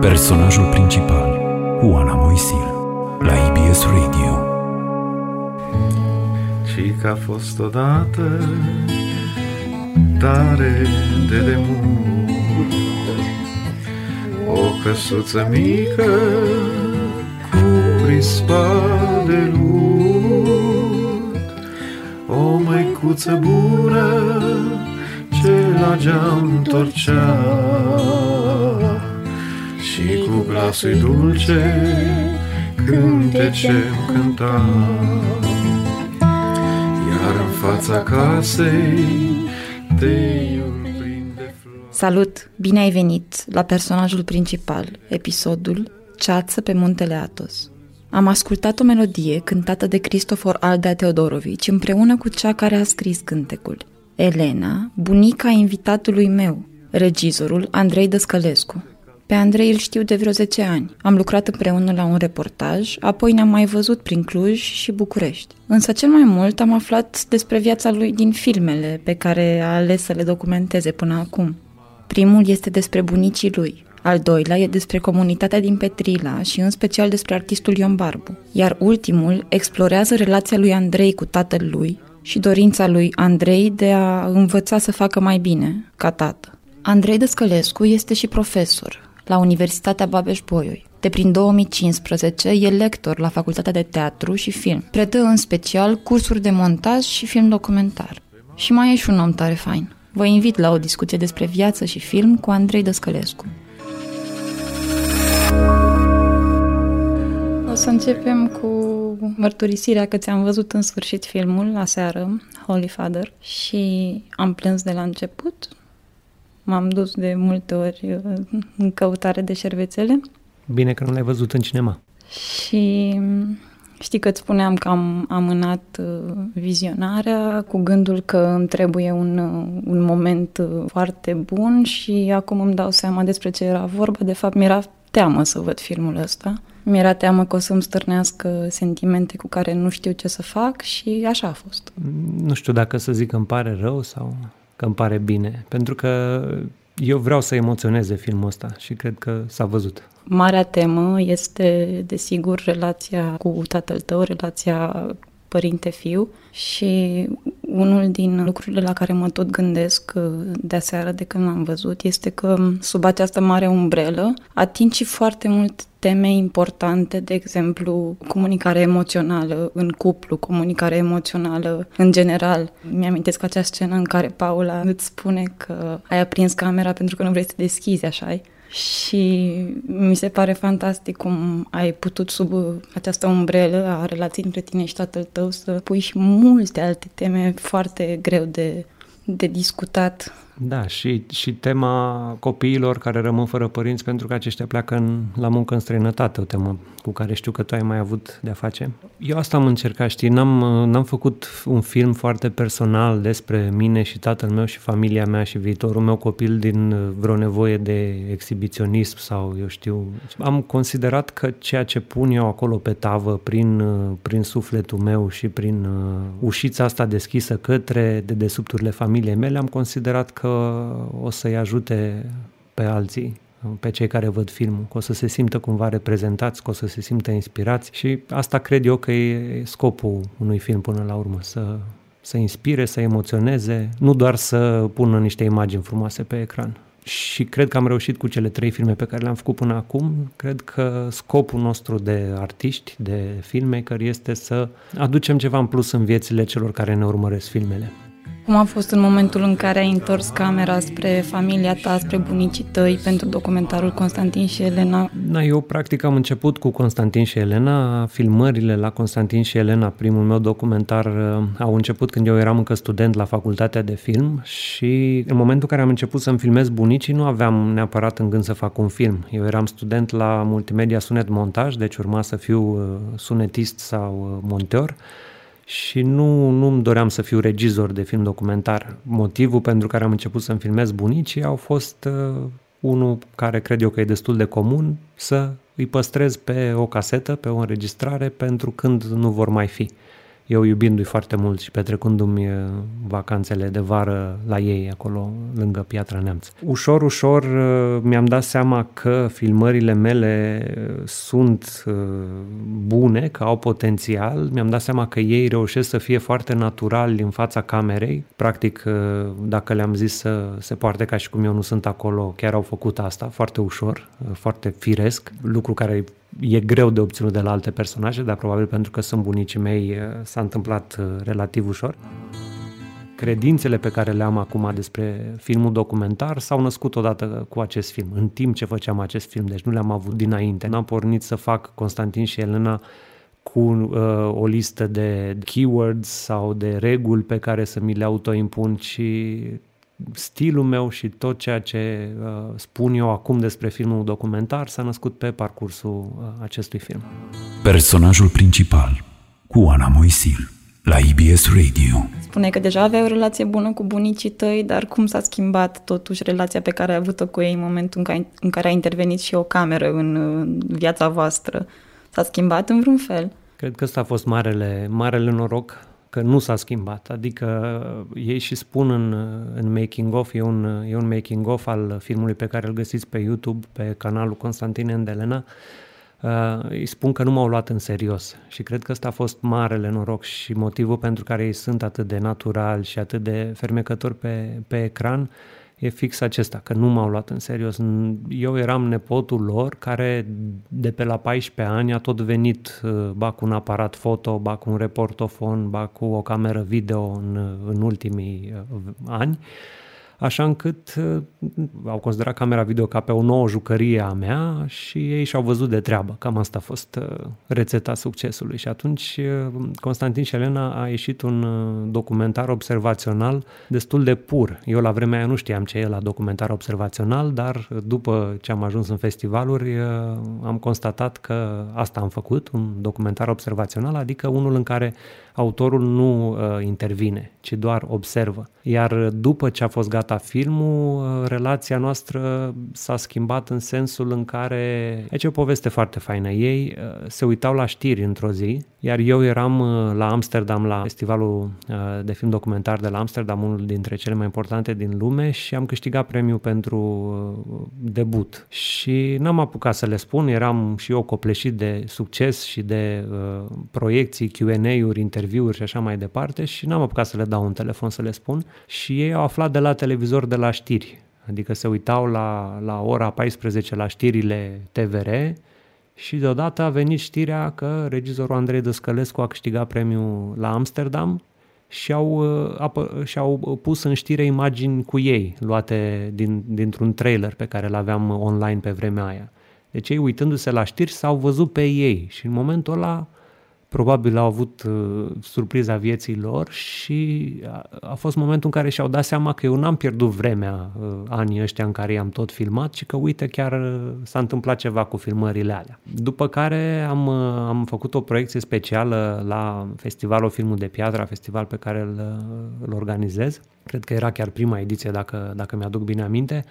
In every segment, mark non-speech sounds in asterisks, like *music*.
Personajul principal, Oana Moisil, la IBS Radio. Și că a fost odată tare de demult. O căsuță mică cu prispa de lut. O măicuță bună ce la geam torcea. Și cu glasul dulce cântece cânta Iar în fața casei teiul plin de flori Salut! Bine ai venit la personajul principal, episodul Ceață pe muntele Atos. Am ascultat o melodie cântată de Cristofor Aldea Teodorovici împreună cu cea care a scris cântecul. Elena, bunica invitatului meu, regizorul Andrei Dăscălescu. Pe Andrei îl știu de vreo 10 ani. Am lucrat împreună la un reportaj, apoi ne-am mai văzut prin Cluj și București. Însă cel mai mult am aflat despre viața lui din filmele pe care a ales să le documenteze până acum. Primul este despre bunicii lui, al doilea e despre comunitatea din Petrila și în special despre artistul Ion Barbu. Iar ultimul explorează relația lui Andrei cu tatăl lui și dorința lui Andrei de a învăța să facă mai bine, ca tată. Andrei Dăscălescu este și profesor la Universitatea Babeș-Bolyai. De prin 2015 e lector la Facultatea de Teatru și Film. Predă în special cursuri de montaj și film documentar. Și mai e și un om tare fain. Vă invit la o discuție despre viață și film cu Andrei Dăscălescu. O să începem cu mărturisirea că ți-am văzut în sfârșit filmul aseară, Holy Father, și am plâns de la început. M-am dus de multe ori uh, în căutare de șervețele Bine că nu l-ai văzut în cinema. și știi că îți spuneam că am amânat uh, vizionarea cu gândul că îmi trebuie un, uh, un moment uh, foarte bun și acum îmi dau seama despre ce era vorba. De fapt, mi-era teamă să văd filmul ăsta. Mi-era teamă că o să-mi stârnească sentimente cu care nu știu ce să fac și așa a fost. Nu știu dacă să zic că îmi pare rău sau că îmi pare bine, pentru că eu vreau să emoționeze filmul ăsta și cred că s-a văzut. Marea temă este, desigur, relația cu tatăl tău, relația părinte-fiu și unul din lucrurile la care mă tot gândesc uh, de aseară de când l-am văzut este că sub această mare umbrelă ating și foarte mult teme importante, de exemplu, comunicare emoțională în cuplu, comunicare emoțională în general. Mi-amintesc acea scenă în care Paula îți spune că ai aprins camera pentru că nu vrei să deschizi, așa și mi se pare fantastic cum ai putut sub această umbrelă a relației între tine și tatăl tău să pui și multe alte teme foarte greu de, de discutat. Da, și, și tema copiilor care rămân fără părinți pentru că aceștia pleacă în, la muncă în străinătate, o temă cu care știu că tu ai mai avut de-a face. Eu asta am încercat, știi, n-am, n-am făcut un film foarte personal despre mine și tatăl meu și familia mea și viitorul meu copil din vreo nevoie de exhibiționism sau eu știu. Am considerat că ceea ce pun eu acolo pe tavă prin, prin sufletul meu și prin uh, ușița asta deschisă către dedesubturile familiei mele, am considerat că o să-i ajute pe alții pe cei care văd filmul, că o să se simtă cumva reprezentați, că o să se simtă inspirați și asta cred eu că e scopul unui film până la urmă, să, să inspire, să emoționeze, nu doar să pună niște imagini frumoase pe ecran. Și cred că am reușit cu cele trei filme pe care le-am făcut până acum. Cred că scopul nostru de artiști, de filmmaker, este să aducem ceva în plus în viețile celor care ne urmăresc filmele. Cum a fost în momentul în care ai întors camera spre familia ta, spre bunicii tăi pentru documentarul Constantin și Elena? Da, eu practic am început cu Constantin și Elena. Filmările la Constantin și Elena, primul meu documentar, uh, au început când eu eram încă student la facultatea de film și în momentul în care am început să-mi filmez bunicii, nu aveam neapărat în gând să fac un film. Eu eram student la multimedia sunet montaj, deci urma să fiu uh, sunetist sau uh, monteur și nu, nu-mi doream să fiu regizor de film documentar. Motivul pentru care am început să-mi filmez bunicii au fost uh, unul care cred eu că e destul de comun, să îi păstrez pe o casetă, pe o înregistrare pentru când nu vor mai fi. Eu iubindu-i foarte mult și petrecându-mi uh, vacanțele de vară la ei, acolo, lângă Piatra Neamț. Ușor, ușor uh, mi-am dat seama că filmările mele uh, sunt bune, că au potențial. Mi-am dat seama că ei reușesc să fie foarte naturali în fața camerei. Practic, dacă le-am zis să se poarte ca și cum eu nu sunt acolo, chiar au făcut asta foarte ușor, foarte firesc, lucru care e greu de obținut de la alte personaje, dar probabil pentru că sunt bunicii mei uh, s-a întâmplat uh, relativ ușor. Credințele pe care le am acum despre filmul documentar s-au născut odată cu acest film, în timp ce făceam acest film, deci nu le-am avut dinainte. N-am pornit să fac Constantin și Elena cu uh, o listă de keywords sau de reguli pe care să mi le autoimpun, ci stilul meu și tot ceea ce uh, spun eu acum despre filmul documentar s-a născut pe parcursul uh, acestui film. Personajul principal cu Ana Moisil la IBS Radio. Spune că deja aveai o relație bună cu bunicii tăi, dar cum s-a schimbat totuși relația pe care ai avut-o cu ei în momentul în care, în care a intervenit și o cameră în, în viața voastră? S-a schimbat în vreun fel? Cred că ăsta a fost marele, marele noroc că nu s-a schimbat. Adică ei și spun în, în making of, e un, e un making of al filmului pe care îl găsiți pe YouTube, pe canalul Constantin Endelena, uh, îi spun că nu m-au luat în serios și cred că ăsta a fost marele noroc și motivul pentru care ei sunt atât de natural și atât de fermecători pe, pe ecran, uh, e fix acesta, că nu m-au luat în serios. Eu eram nepotul lor care de pe la 14 ani a tot venit uh, ba cu un aparat foto, ba cu un reportofon, ba cu o cameră video în, în ultimii uh, ani așa încât uh, au considerat camera video ca pe o nouă jucărie a mea și ei și-au văzut de treabă. Cam asta a fost uh, rețeta succesului. Și atunci uh, Constantin și Elena a ieșit un documentar observațional destul de pur. Eu la vremea aia nu știam ce e la documentar observațional, dar după ce am ajuns în festivaluri am constatat că asta am făcut, un documentar observațional, adică unul în care autorul nu uh, intervine, ci doar observă. Iar după ce a fost gata filmul, uh, relația noastră s-a schimbat în sensul în care, aici e o poveste foarte faină, ei uh, se uitau la știri într-o zi, iar eu eram uh, la Amsterdam, la festivalul uh, de film documentar de la Amsterdam, unul dintre cele mai importante din lume și am câștigat premiul pentru uh, debut. Și n-am apucat să le spun, eram și eu copleșit de succes și de uh, proiecții, Q&A-uri, interviuri și așa mai departe și n-am apucat să le dau un telefon să le spun și ei au aflat de la televizor de la știri. Adică se uitau la, la ora 14 la știrile TVR și deodată a venit știrea că regizorul Andrei Dăscălescu a câștigat premiul la Amsterdam și au, uh, apă, și au pus în știre imagini cu ei, luate din, dintr-un trailer pe care îl aveam online pe vremea aia. Deci ei, uitându-se la știri, s-au văzut pe ei și în momentul ăla probabil au avut uh, surpriza vieții lor și a, a fost momentul în care și-au dat seama că eu n-am pierdut vremea uh, anii ăștia în care i-am tot filmat și că uite chiar uh, s-a întâmplat ceva cu filmările alea. După care am, uh, am făcut o proiecție specială la Festivalul Filmul de Piatra, festival pe care îl, uh, îl organizez. Cred că era chiar prima ediție, dacă, dacă mi-aduc bine aminte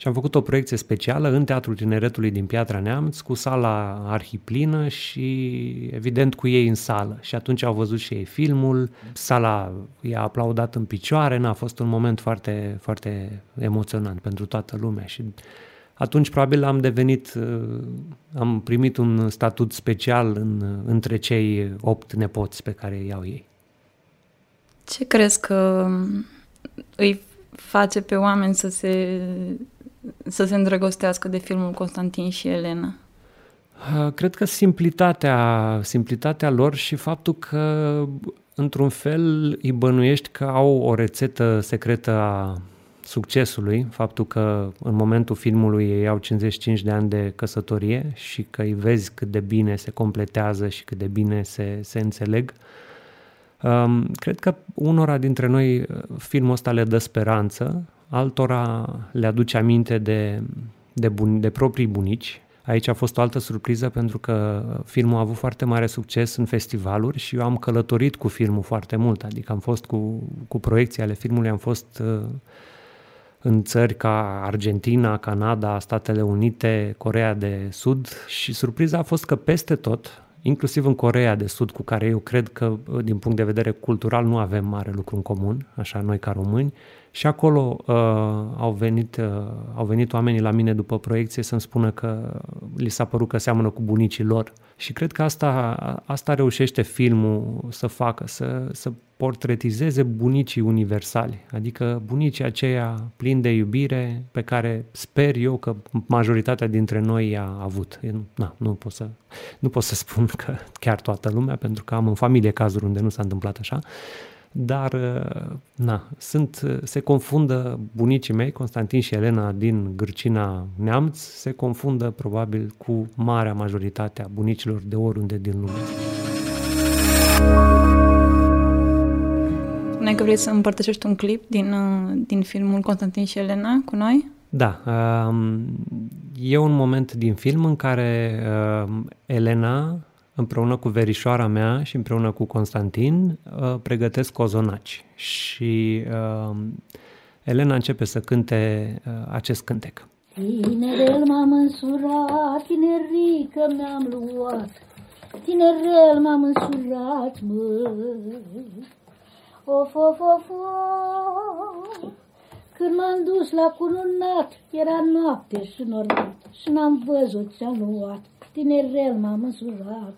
și am făcut o proiecție specială în Teatrul Tineretului din Piatra Neamț, cu sala arhiplină și evident cu ei în sală. Și atunci au văzut și ei filmul, sala i-a aplaudat în picioare, n-a fost un moment foarte, foarte emoționant pentru toată lumea și atunci probabil am devenit, am primit un statut special în, între cei opt nepoți pe care îi au ei. Ce crezi că îi face pe oameni să se să se îndrăgostească de filmul Constantin și Elena? Cred că simplitatea, simplitatea lor și faptul că, într-un fel, îi bănuiești că au o rețetă secretă a succesului, faptul că în momentul filmului ei au 55 de ani de căsătorie și că îi vezi cât de bine se completează și cât de bine se, se înțeleg. Um, cred că unora dintre noi filmul ăsta le dă speranță, altora le aduce aminte de, de, bun, de proprii bunici. Aici a fost o altă surpriză pentru că filmul a avut foarte mare succes în festivaluri și eu am călătorit cu filmul foarte mult, adică am fost cu, cu proiecții ale filmului, am fost uh, în țări ca Argentina, Canada, Statele Unite, Corea de Sud și surpriza a fost că peste tot inclusiv în Corea de Sud, cu care eu cred că, din punct de vedere cultural, nu avem mare lucru în comun, așa noi ca români, și acolo uh, au, venit, uh, au venit oamenii la mine după proiecție să-mi spună că li s-a părut că seamănă cu bunicii lor. Și cred că asta, asta reușește filmul să facă, să, să portretizeze bunicii universali, adică bunicii aceia plini de iubire pe care sper eu că majoritatea dintre noi a avut. Eu, na, nu, pot să, nu pot să *laughs* spun că chiar toată lumea, pentru că am în familie cazuri unde nu s-a întâmplat așa, dar uh, na, sunt, uh, se confundă bunicii mei, Constantin și Elena din Gârcina Neamț, se confundă probabil cu marea majoritate a bunicilor de oriunde din lume. Spuneai că vrei să împărtășești un clip din, uh, din filmul Constantin și Elena cu noi? Da, um, e un moment din film în care Elena împreună cu verișoara mea și împreună cu Constantin uh, pregătesc cozonaci și uh, Elena începe să cânte uh, acest cântec. Tinerel m-am însurat, tinerică mi-am luat, tinerel m-am însurat, mă. Of, of, of, of. Când m-am dus la cununat, era noapte și norbit și n-am văzut ce-am luat tinerel m-am însurat.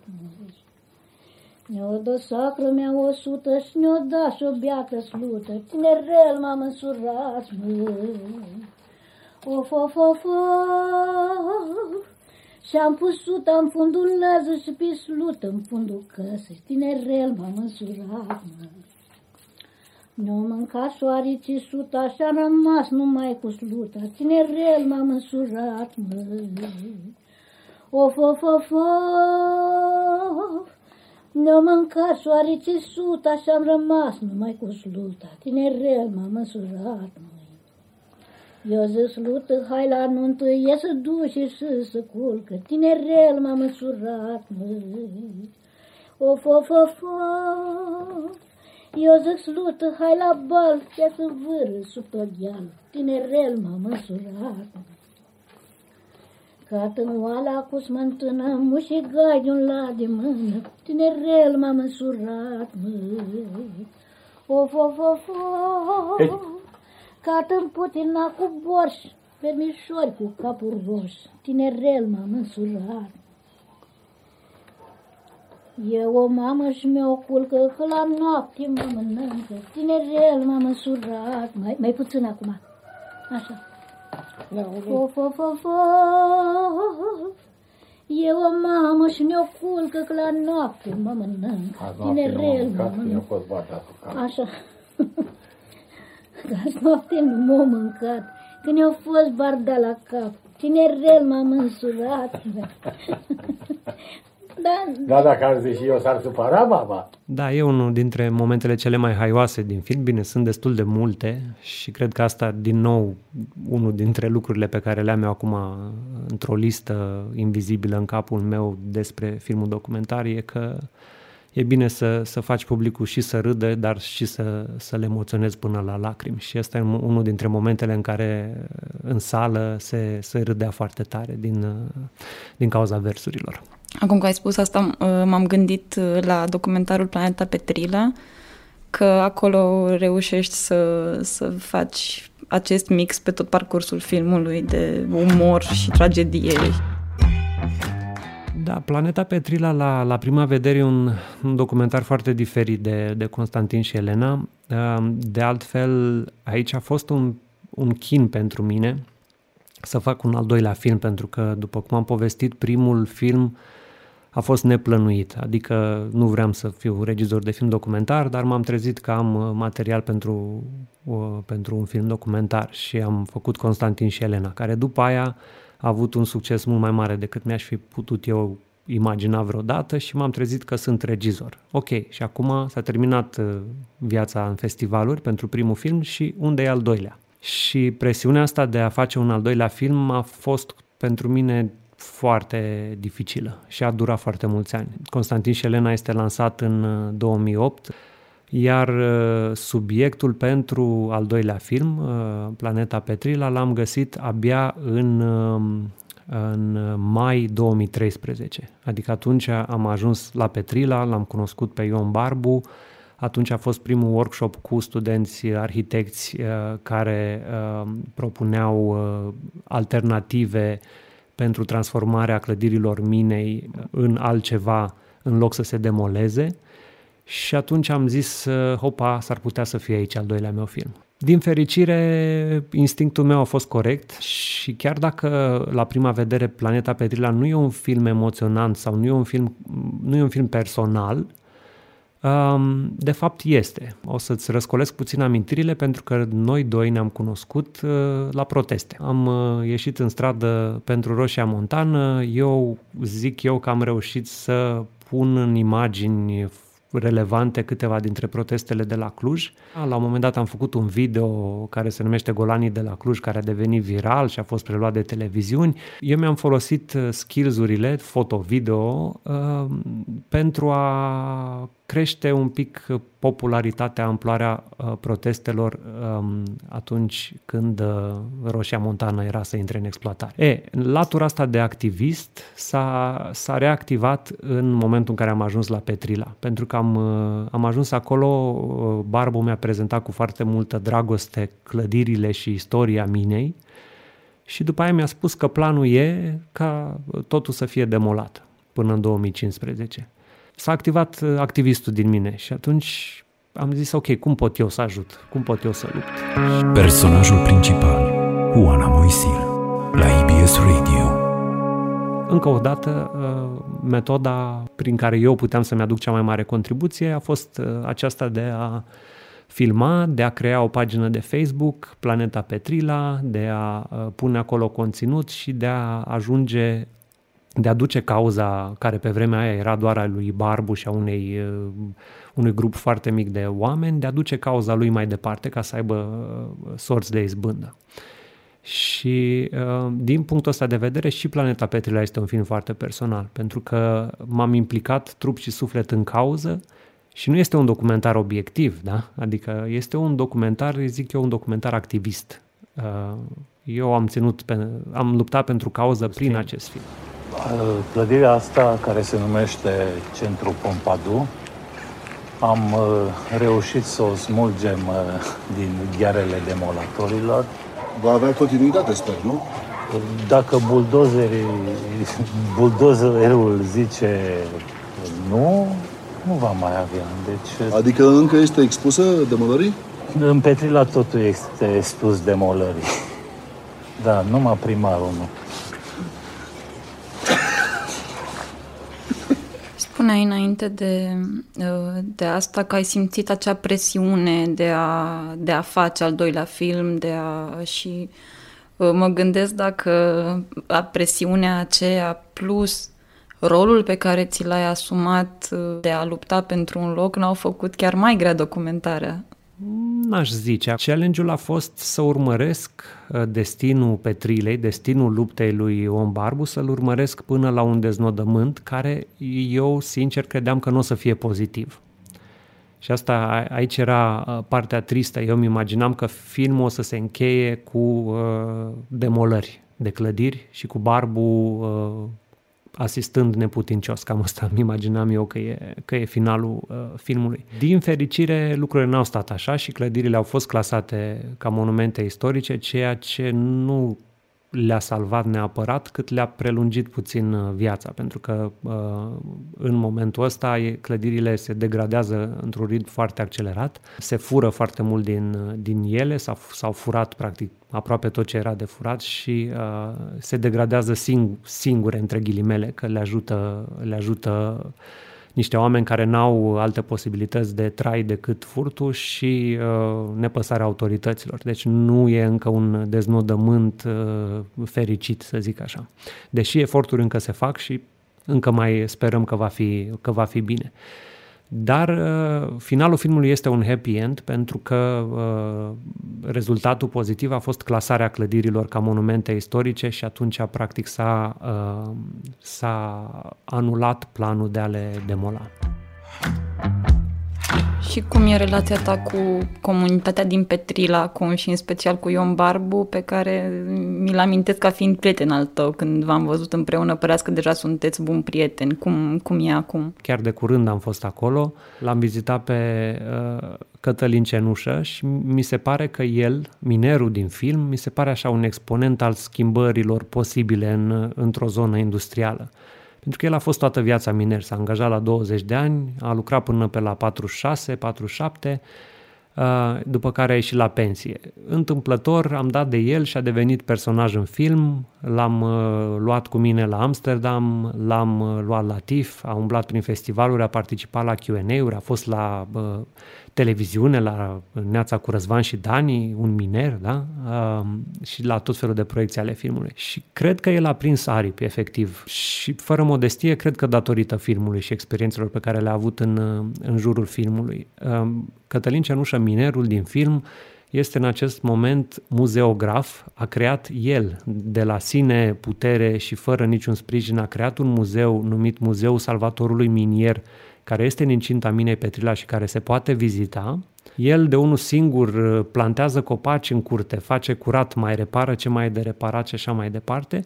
Ne-o dă sacră mea o sută și ne-o da și o beată slută, tinerel m-am însurat, Of, of, of, of. Și-am pus suta în fundul lăză și pe slută în fundul căsă, tinerel m-am însurat, mă. Ne-o mâncat șoaricii suta și am rămas numai cu sluta, tinerel m-am însurat, mă. Of, of, of, of. Ne-o mâncat șoaricii suta și am rămas numai cu sluta. Tinerel m-a măsurat, măi. Eu zic slută, hai la nuntă, e să duci și să culcă. Tinerel m-a măsurat, măi. Of, of, of, of. Eu zic slută, hai la bal, ia să vâră sub tot deal. Tinerel m-a măsurat, măi. Catânoala cu smântână, mușigai de un la de mână, tinerel m-am însurat, măi. Of, of, of, of, Cată-n putina cu borș, permișori cu capul roș, tinerel m-am însurat. Eu o mamă și mi-o culcă, că la noapte mă mănâncă, tinerel m-am însurat, mai, mai puțin acum, așa. Of, of, of, of. Eu o mamă și ne-o culcă că la noapte mă mănânc. Tinerel mă mănânc. Așa. Azi noapte nu m-a mâncat. Când i-a fost barda la cap. Tinerel m-am însurat. *laughs* Da, da dacă ar zice eu, s-ar supăra baba. Da, e unul dintre momentele cele mai haioase din film. Bine, sunt destul de multe și cred că asta, din nou, unul dintre lucrurile pe care le-am eu acum într-o listă invizibilă în capul meu despre filmul documentar e că e bine să, să faci publicul și să râde, dar și să, să le emoționezi până la lacrimi. Și ăsta e unul dintre momentele în care în sală se, se râdea foarte tare din, din cauza versurilor. Acum că ai spus asta, uh, m-am gândit uh, la documentarul Planeta Petrila, că acolo reușești să, să faci acest mix pe tot parcursul filmului de umor și tragedie. Da, Planeta Petrila la, la prima vedere e un, un documentar foarte diferit de, de Constantin și Elena. Uh, de altfel, aici a fost un, un chin pentru mine să fac un al doilea film, pentru că, după cum am povestit, primul film uh, a fost neplănuit, adică nu vreau să fiu regizor de film documentar, dar m-am trezit că am uh, material pentru, uh, pentru un film documentar și am făcut Constantin și Elena, care după aia a avut un succes mult mai mare decât mi-aș fi putut eu imagina vreodată și m-am trezit că sunt regizor. Ok, și acum s-a terminat uh, viața în festivaluri pentru primul film și unde e al doilea? Și presiunea asta de a face un al doilea film a fost pentru mine foarte dificilă și a durat foarte mulți ani. Constantin și Elena este lansat în 2008, uh, iar uh, subiectul pentru al doilea film, uh, Planeta Petrila, l-am găsit abia în în mai 2013. Adică atunci am ajuns la Petrila, l-am cunoscut pe Ion Barbu, atunci a fost primul workshop cu studenți arhitecți uh, care uh, propuneau uh, alternative pentru transformarea clădirilor minei în altceva în loc să se demoleze. Și atunci am zis, hopa, s-ar putea să fie aici al doilea meu film. Din fericire, instinctul meu a fost corect și chiar dacă la prima vedere Planeta Petrila nu e un film emoționant sau nu e un film, nu e un film personal, um, de fapt este. O să-ți răscolesc puțin amintirile pentru că noi doi ne-am cunoscut uh, la proteste. Am uh, ieșit în stradă pentru Roșia Montană, eu zic eu că am reușit să pun în imagini relevante câteva dintre protestele de la Cluj. La un moment dat am făcut un video care se numește Golanii de la Cluj, care a devenit viral și a fost preluat de televiziuni. Eu mi-am folosit uh, skills-urile, foto-video, uh, pentru a crește un pic popularitatea, amploarea uh, protestelor um, atunci când uh, Roșia Montană era să intre în exploatare. E, latura asta de activist s-a, s-a reactivat în momentul în care am ajuns la Petrila, pentru că am, uh, am ajuns acolo, Barbu mi-a prezentat cu foarte multă dragoste clădirile și istoria minei și după aia mi-a spus că planul e ca totul să fie demolat până în 2015 s-a activat uh, activistul din mine și atunci am zis, ok, cum pot eu să ajut? Cum pot eu să lupt? Personajul principal, Oana Moisil, la IBS Radio. Încă o dată, uh, metoda prin care eu puteam să-mi aduc cea mai mare contribuție a fost uh, aceasta de a filma, de a crea o pagină de Facebook, Planeta Petrila, de a pune acolo conținut și de a ajunge de a duce cauza care pe vremea aia era doar a lui Barbu și a unei, uh, unui grup foarte mic de oameni, de a duce cauza lui mai departe ca să aibă uh, sorți de izbândă. Și uh, din punctul ăsta de vedere și Planeta Petrila este un film foarte personal, pentru că m-am implicat trup și suflet în cauză și nu este un documentar obiectiv, da? Adică este un documentar, zic eu, un documentar activist. Eu am ținut, pe, am luptat pentru cauză prin acest film. Clădirea asta, care se numește Centru Pompidou, am uh, reușit să o smulgem uh, din ghearele demolatorilor. Va avea continuitate, sper, nu? Dacă buldozerii, buldozerul zice nu, nu va mai avea. Deci, uh, adică încă este expusă demolării? În Petrila totul este expus demolării. Da, numai primarul nu. Spuneai înainte de, uh, de asta că ai simțit acea presiune de a, de a face al doilea film, de a și uh, mă gândesc dacă a presiunea aceea plus rolul pe care ți l-ai asumat uh, de a lupta pentru un loc n-au făcut chiar mai grea documentarea. N-aș zice. Challenge-ul a fost să urmăresc uh, destinul Petrilei, destinul luptei lui Om Barbu, să-l urmăresc până la un deznodământ care eu, sincer, credeam că nu o să fie pozitiv. Și asta aici era uh, partea tristă. Eu îmi imaginam că filmul o să se încheie cu uh, demolări de clădiri și cu Barbu uh, asistând neputincios. Cam asta îmi imaginam eu că e, că e finalul uh, filmului. Din fericire, lucrurile n-au stat așa și clădirile au fost clasate ca monumente istorice, ceea ce nu le-a salvat neapărat, cât le-a prelungit puțin uh, viața, pentru că uh, în momentul ăsta clădirile se degradează într-un ritm foarte accelerat, se fură foarte mult din, uh, din ele, s-au, s-au furat practic aproape tot ce era de furat și uh, se degradează sing- singure, între ghilimele, că le ajută, le ajută uh, niște oameni care n-au alte posibilități de trai decât furtul și uh, nepăsarea autorităților. Deci nu e încă un deznodământ uh, fericit, să zic așa. Deși eforturi încă se fac și încă mai sperăm că va fi, că va fi bine. Uh, dar uh, finalul filmului este un happy end pentru că uh, rezultatul pozitiv a fost clasarea clădirilor ca monumente istorice și atunci practic s-a, uh, s-a anulat planul de a le demola. Și cum e relația ta cu comunitatea din Petrila acum și în special cu Ion Barbu, pe care mi-l amintesc ca fiind prieten al tău când v-am văzut împreună, păreați că deja sunteți buni prieteni. Cum, cum e acum? Chiar de curând am fost acolo, l-am vizitat pe uh, Cătălin Cenușă și mi se pare că el, minerul din film, mi se pare așa un exponent al schimbărilor posibile în, într-o zonă industrială. Pentru că el a fost toată viața miner, s-a angajat la 20 de ani, a lucrat până pe la 46, 47, uh, după care a ieșit la pensie. Întâmplător am dat de el și a devenit personaj în film, l-am uh, luat cu mine la Amsterdam, l-am uh, luat la TIFF, a umblat prin festivaluri, a participat la Q&A-uri, a fost la televiziune, la Neața cu Răzvan și Dani, un miner, da? Uh, și la tot felul de proiecții ale filmului. Și cred că el a prins aripi, efectiv. Și fără modestie, cred că datorită filmului și experiențelor pe care le-a avut în, în jurul filmului. Uh, Cătălin Cenușă, minerul din film, este în acest moment muzeograf, a creat el de la sine putere și fără niciun sprijin, a creat un muzeu numit Muzeul Salvatorului Minier care este în incinta minei Petrila și care se poate vizita. El de unul singur uh, plantează copaci în curte, face curat, mai repară ce mai e de reparat și așa mai departe,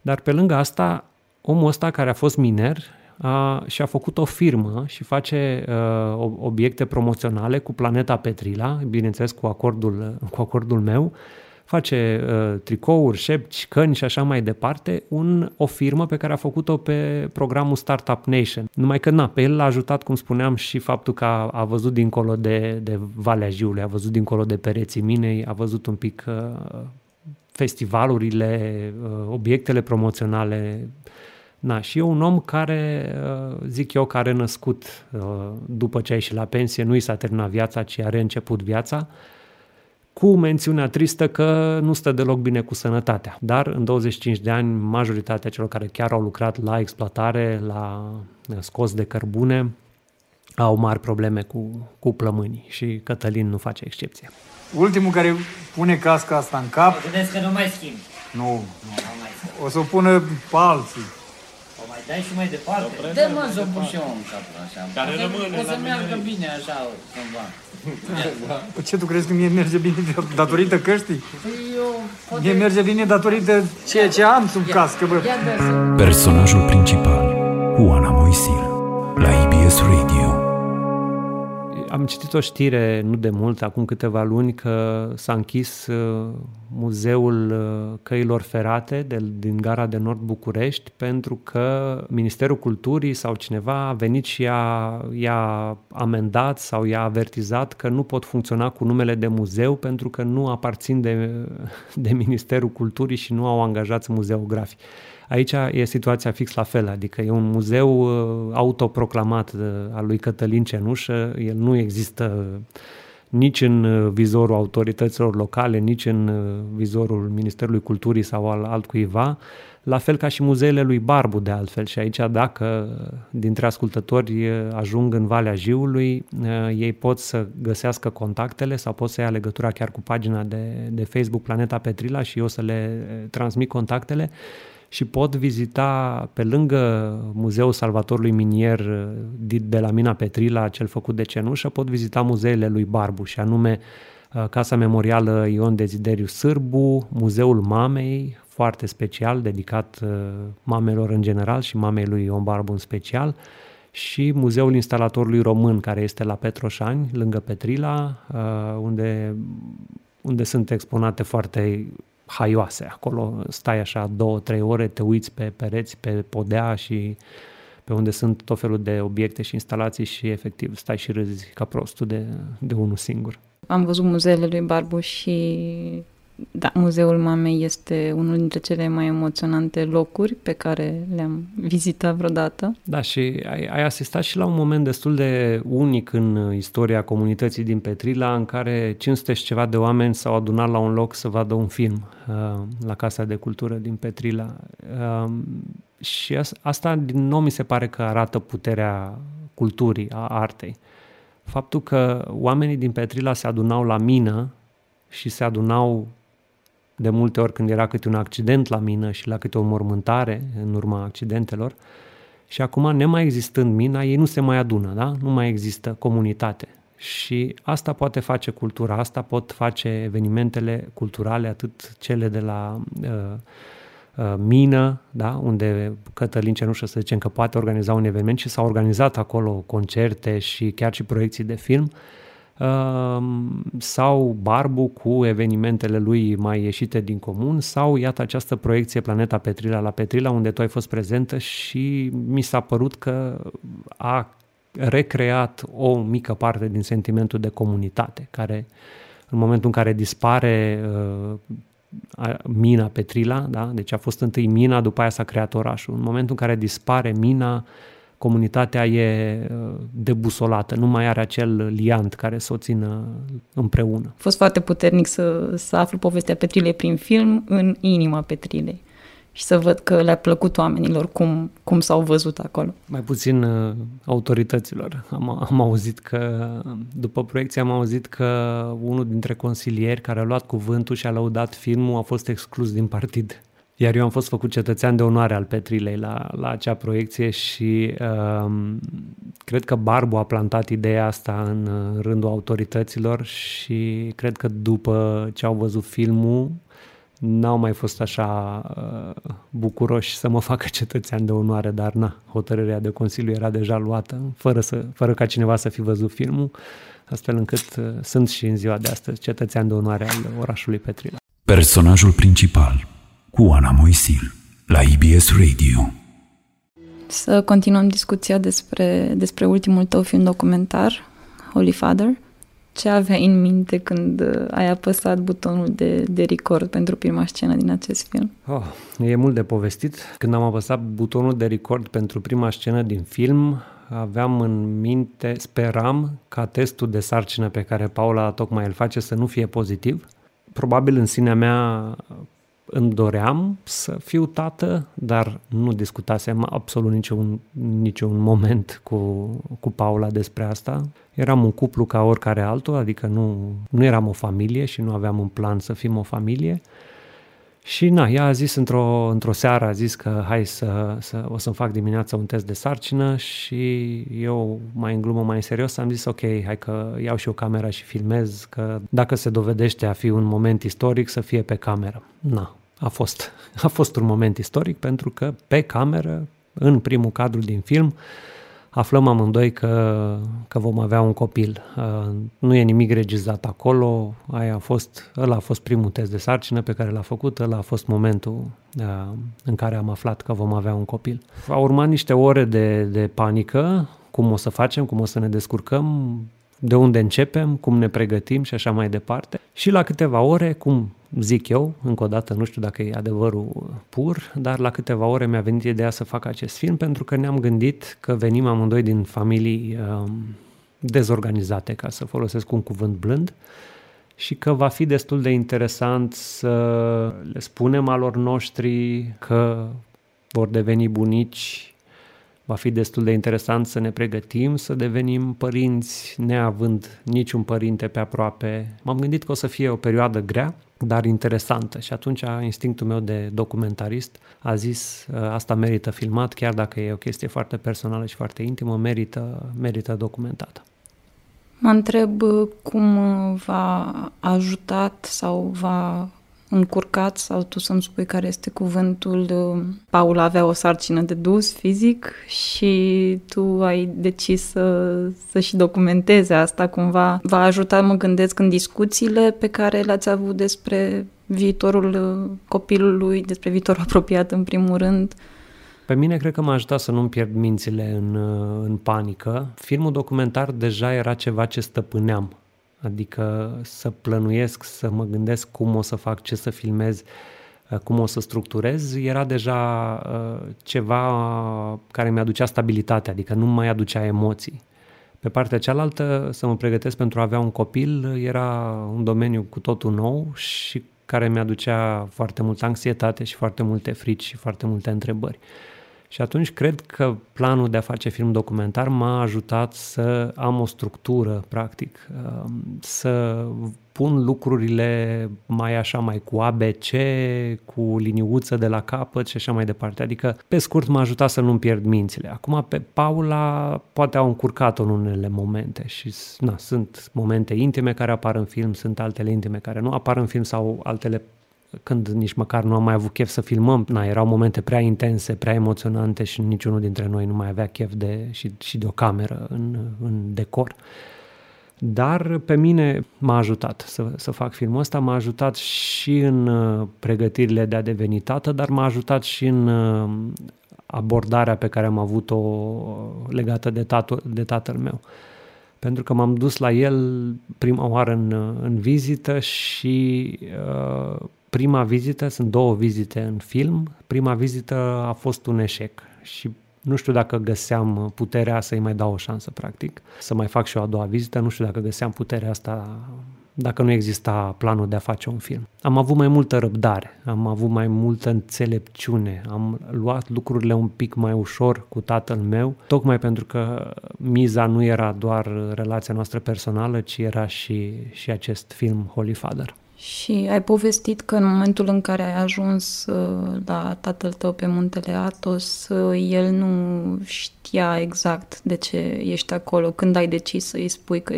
dar pe lângă asta, omul ăsta care a fost miner a, și-a făcut o firmă și face uh, obiecte promoționale cu Planeta Petrila, bineînțeles cu acordul, cu acordul meu, face uh, tricouri, șepci, căni și așa mai departe, un, o firmă pe care a făcut-o pe programul Startup Nation. Numai că, na, pe el l-a ajutat, cum spuneam, și faptul că a, a văzut dincolo de, de Valea Jiului, a văzut dincolo de pereții minei, a văzut un pic uh, festivalurile, uh, obiectele promoționale, Na, și e un om care, uh, zic eu, care a născut uh, după ce a ieșit la pensie, nu i s-a terminat viața, ci a reînceput viața cu mențiunea tristă că nu stă deloc bine cu sănătatea. Dar în 25 de ani, majoritatea celor care chiar au lucrat la exploatare, la scos de cărbune, au mari probleme cu, cu plămânii și Cătălin nu face excepție. Ultimul care pune casca asta în cap... Mă gândesc că nu mai schimb. Nu. nu, nu mai o să o pună pe alții. O mai dai și mai departe? Dă-mă să o pun și eu în capul așa. Care rămâne O să meargă bine așa, cândva. Ce, tu crezi că mie merge bine datorită căștii? Păi eu... Mie merge bine datorită ceea ce am sub cască, bă. Personajul principal, Oana Moisil, la IBS Radio am citit o știre nu de mult, acum câteva luni, că s-a închis uh, muzeul uh, căilor ferate de, din gara de nord București pentru că Ministerul Culturii sau cineva a venit și i-a, i-a amendat sau i-a avertizat că nu pot funcționa cu numele de muzeu pentru că nu aparțin de, de Ministerul Culturii și nu au angajați muzeografi. Aici e situația fix la fel, adică e un muzeu uh, autoproclamat uh, al lui Cătălin Cenușă, el nu există nici în uh, vizorul autorităților locale, nici în vizorul Ministerului Culturii sau al altcuiva, la fel ca și muzeele lui Barbu de altfel. Și aici dacă dintre ascultători ajung în Valea Jiului, ei pot să găsească contactele sau pot să ia legătura chiar cu pagina de, de Facebook Planeta Petrila și eu să le transmit contactele și pot vizita pe lângă Muzeul Salvatorului Minier de la Mina Petrila, cel făcut de cenușă, pot vizita muzeele lui Barbu și anume uh, Casa Memorială Ion Dezideriu Sârbu, Muzeul Mamei, foarte special, dedicat uh, mamelor în general și mamei lui Ion Barbu în special, și Muzeul Instalatorului Român, care este la Petroșani, lângă Petrila, uh, unde, unde sunt exponate foarte haioase. Acolo stai așa două, trei ore, te uiți pe pereți, pe podea și pe unde sunt tot felul de obiecte și instalații și efectiv stai și râzi ca prostul de, de unul singur. Am văzut muzeele lui Barbu și da, Muzeul Mamei este unul dintre cele mai emoționante locuri pe care le-am vizitat vreodată. Da, și ai, ai asistat și la un moment destul de unic în istoria comunității din Petrila, în care 500 și ceva de oameni s-au adunat la un loc să vadă un film uh, la Casa de Cultură din Petrila. Uh, și asta, din nou, mi se pare că arată puterea culturii, a artei. Faptul că oamenii din Petrila se adunau la mină și se adunau de multe ori când era câte un accident la mină și la câte o mormântare în urma accidentelor. Și acum, nemai existând mina, ei nu se mai adună, da? Nu mai există comunitate. Și asta poate face cultura, asta pot face evenimentele culturale, atât cele de la uh, uh, mină, da? unde Cătălin Cenușă, să zicem că poate organiza un eveniment și s-au organizat acolo concerte și chiar și proiecții de film, uh, sau Barbu cu evenimentele lui mai ieșite din comun, sau iată această proiecție Planeta Petrila la Petrila, unde tu ai fost prezentă și mi s-a părut că a recreat o mică parte din sentimentul de comunitate, care în momentul în care dispare uh, mina Petrila, da? deci a fost întâi mina, după aia s-a creat orașul. În momentul în care dispare mina, comunitatea e uh, debusolată, nu mai are acel liant care să o țină împreună. A fost foarte puternic să, să aflu povestea Petrilei prin film în inima Petrilei și să văd că le-a plăcut oamenilor cum, cum s-au văzut acolo. Mai puțin uh, autorităților. Am, am auzit că, după proiecție, am auzit că unul dintre consilieri care a luat cuvântul și a lăudat filmul a fost exclus din partid. Iar eu am fost făcut cetățean de onoare al Petrilei la, la acea proiecție și um, cred că Barbu a plantat ideea asta în rândul autorităților și cred că după ce au văzut filmul, n-au mai fost așa uh, bucuroși să mă facă cetățean de onoare, dar na, hotărârea de Consiliu era deja luată, fără, să, fără ca cineva să fi văzut filmul, astfel încât uh, sunt și în ziua de astăzi cetățean de onoare al orașului Petrila. Personajul principal cu Ana Moisil la IBS Radio. Să continuăm discuția despre, despre ultimul tău film documentar, Holy Father. Ce aveai în minte când uh, ai apăsat butonul de, de record pentru prima scenă din acest film? Oh, e mult de povestit. Când am apăsat butonul de record pentru prima scenă din film, aveam în minte, speram ca testul de sarcină pe care Paula tocmai îl face să nu fie pozitiv. Probabil în sinea mea îmi doream să fiu tată, dar nu discutasem absolut niciun, niciun moment cu, cu Paula despre asta. Eram un cuplu ca oricare altul, adică nu, nu eram o familie și nu aveam un plan să fim o familie. Și na, ea a zis într-o, într-o seară, a zis că hai să, să o să-mi fac dimineața un test de sarcină și eu mai în glumă, mai în serios am zis ok, hai că iau și o camera și filmez, că dacă se dovedește a fi un moment istoric să fie pe cameră. Na, a fost, *laughs* a fost un moment istoric pentru că pe cameră, în primul cadru din film, aflăm amândoi că, că vom avea un copil. Uh, nu e nimic regizat acolo, aia a fost, ăla a fost primul test de sarcină pe care l-a făcut, ăla a fost momentul uh, în care am aflat că vom avea un copil. Au urmat niște ore de, de panică, cum o să facem, cum o să ne descurcăm, de unde începem, cum ne pregătim și așa mai departe. Și la câteva ore, cum zic eu, încă o dată nu știu dacă e adevărul pur, dar la câteva ore mi-a venit ideea să fac acest film pentru că ne-am gândit că venim amândoi din familii um, dezorganizate, ca să folosesc un cuvânt blând, și că va fi destul de interesant să le spunem alor noștri că vor deveni bunici va fi destul de interesant să ne pregătim să devenim părinți neavând niciun părinte pe aproape. M-am gândit că o să fie o perioadă grea, dar interesantă și atunci instinctul meu de documentarist a zis ă, asta merită filmat, chiar dacă e o chestie foarte personală și foarte intimă, merită, merită documentată. Mă întreb cum v-a ajutat sau v-a încurcat sau tu să-mi spui care este cuvântul. Paula avea o sarcină de dus fizic și tu ai decis să, să și documenteze asta cumva. V-a ajutat, mă gândesc, în discuțiile pe care le-ați avut despre viitorul copilului, despre viitorul apropiat în primul rând. Pe mine cred că m-a ajutat să nu-mi pierd mințile în, în panică. Filmul documentar deja era ceva ce stăpâneam Adică să plănuiesc, să mă gândesc cum o să fac, ce să filmez, uh, cum o să structurez, era deja uh, ceva care mi-aducea stabilitate, adică nu mai aducea emoții. Pe partea cealaltă, să mă pregătesc pentru a avea un copil era un domeniu cu totul nou și care mi-aducea foarte multă anxietate și foarte multe frici și foarte multe întrebări. Și atunci cred că planul de a face film documentar m-a ajutat să am o structură, practic, um, să spun lucrurile mai așa, mai cu ABC, cu liniuță de la capăt și așa mai departe. Adică, pe scurt, m-a ajutat să nu-mi pierd mințile. Acum, pe Paula poate au încurcat-o în unele momente și na, sunt momente intime care apar în film, sunt altele intime care nu apar în film sau altele când nici măcar nu am mai avut chef să filmăm. Na, erau momente prea intense, prea emoționante și niciunul dintre noi nu mai avea chef de, și, și de o cameră în, în decor. Dar pe mine m-a ajutat să, să fac filmul ăsta, m-a ajutat și în uh, pregătirile de a deveni tată, dar m-a ajutat și în uh, abordarea pe care am avut-o uh, legată de, tatu- de tatăl meu. Pentru că m-am dus la el prima oară în, în vizită și uh, prima vizită, sunt două vizite în film, prima vizită a fost un eșec și nu știu dacă găseam puterea să-i mai dau o șansă, practic, să mai fac și o a doua vizită, nu știu dacă găseam puterea asta dacă nu exista planul de a face un film. Am avut mai multă răbdare, am avut mai multă înțelepciune, am luat lucrurile un pic mai ușor cu tatăl meu, tocmai pentru că miza nu era doar relația noastră personală, ci era și, și acest film Holy Father. Și ai povestit că în momentul în care ai ajuns uh, la tatăl tău pe muntele Atos, uh, el nu știa exact de ce ești acolo. Când ai decis să îi spui că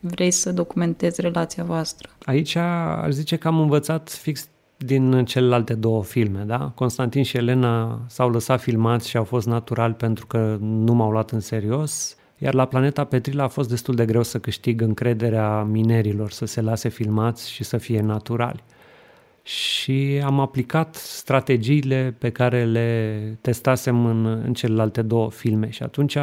vrei să documentezi relația voastră? Aici aș zice că am învățat fix din celelalte două filme, da? Constantin și Elena s-au lăsat filmați și au fost natural pentru că nu m-au luat în serios. Iar la Planeta Petrila a fost destul de greu să câștig încrederea minerilor, să se lase filmați și să fie naturali. Și am aplicat strategiile pe care le testasem în, în celelalte două filme și atunci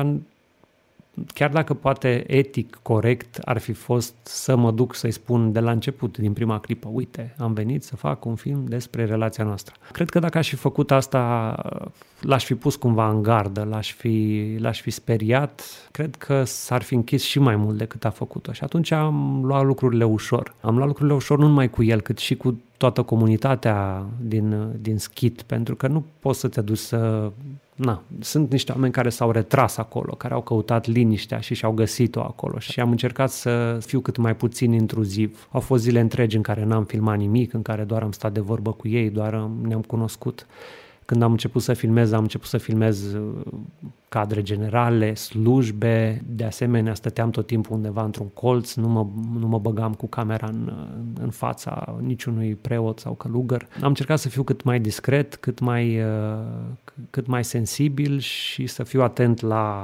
chiar dacă poate etic, corect, ar fi fost să mă duc să-i spun de la început, din prima clipă, uite, am venit să fac un film despre relația noastră. Cred că dacă aș fi făcut asta, l-aș fi pus cumva în gardă, l-aș fi, l-aș fi speriat, cred că s-ar fi închis și mai mult decât a făcut-o. Și atunci am luat lucrurile ușor. Am luat lucrurile ușor nu numai cu el, cât și cu toată comunitatea din, din schit, pentru că nu poți să te duci să na, sunt niște oameni care s-au retras acolo, care au căutat liniștea și și-au găsit-o acolo și am încercat să fiu cât mai puțin intruziv. Au fost zile întregi în care n-am filmat nimic, în care doar am stat de vorbă cu ei, doar ne-am cunoscut. Când am început să filmez, am început să filmez uh, cadre generale, slujbe, de asemenea stăteam tot timpul undeva într-un colț, nu mă, nu mă băgam cu camera în, în fața niciunui preot sau călugăr. Am încercat să fiu cât mai discret, cât mai, uh, cât mai sensibil și să fiu atent la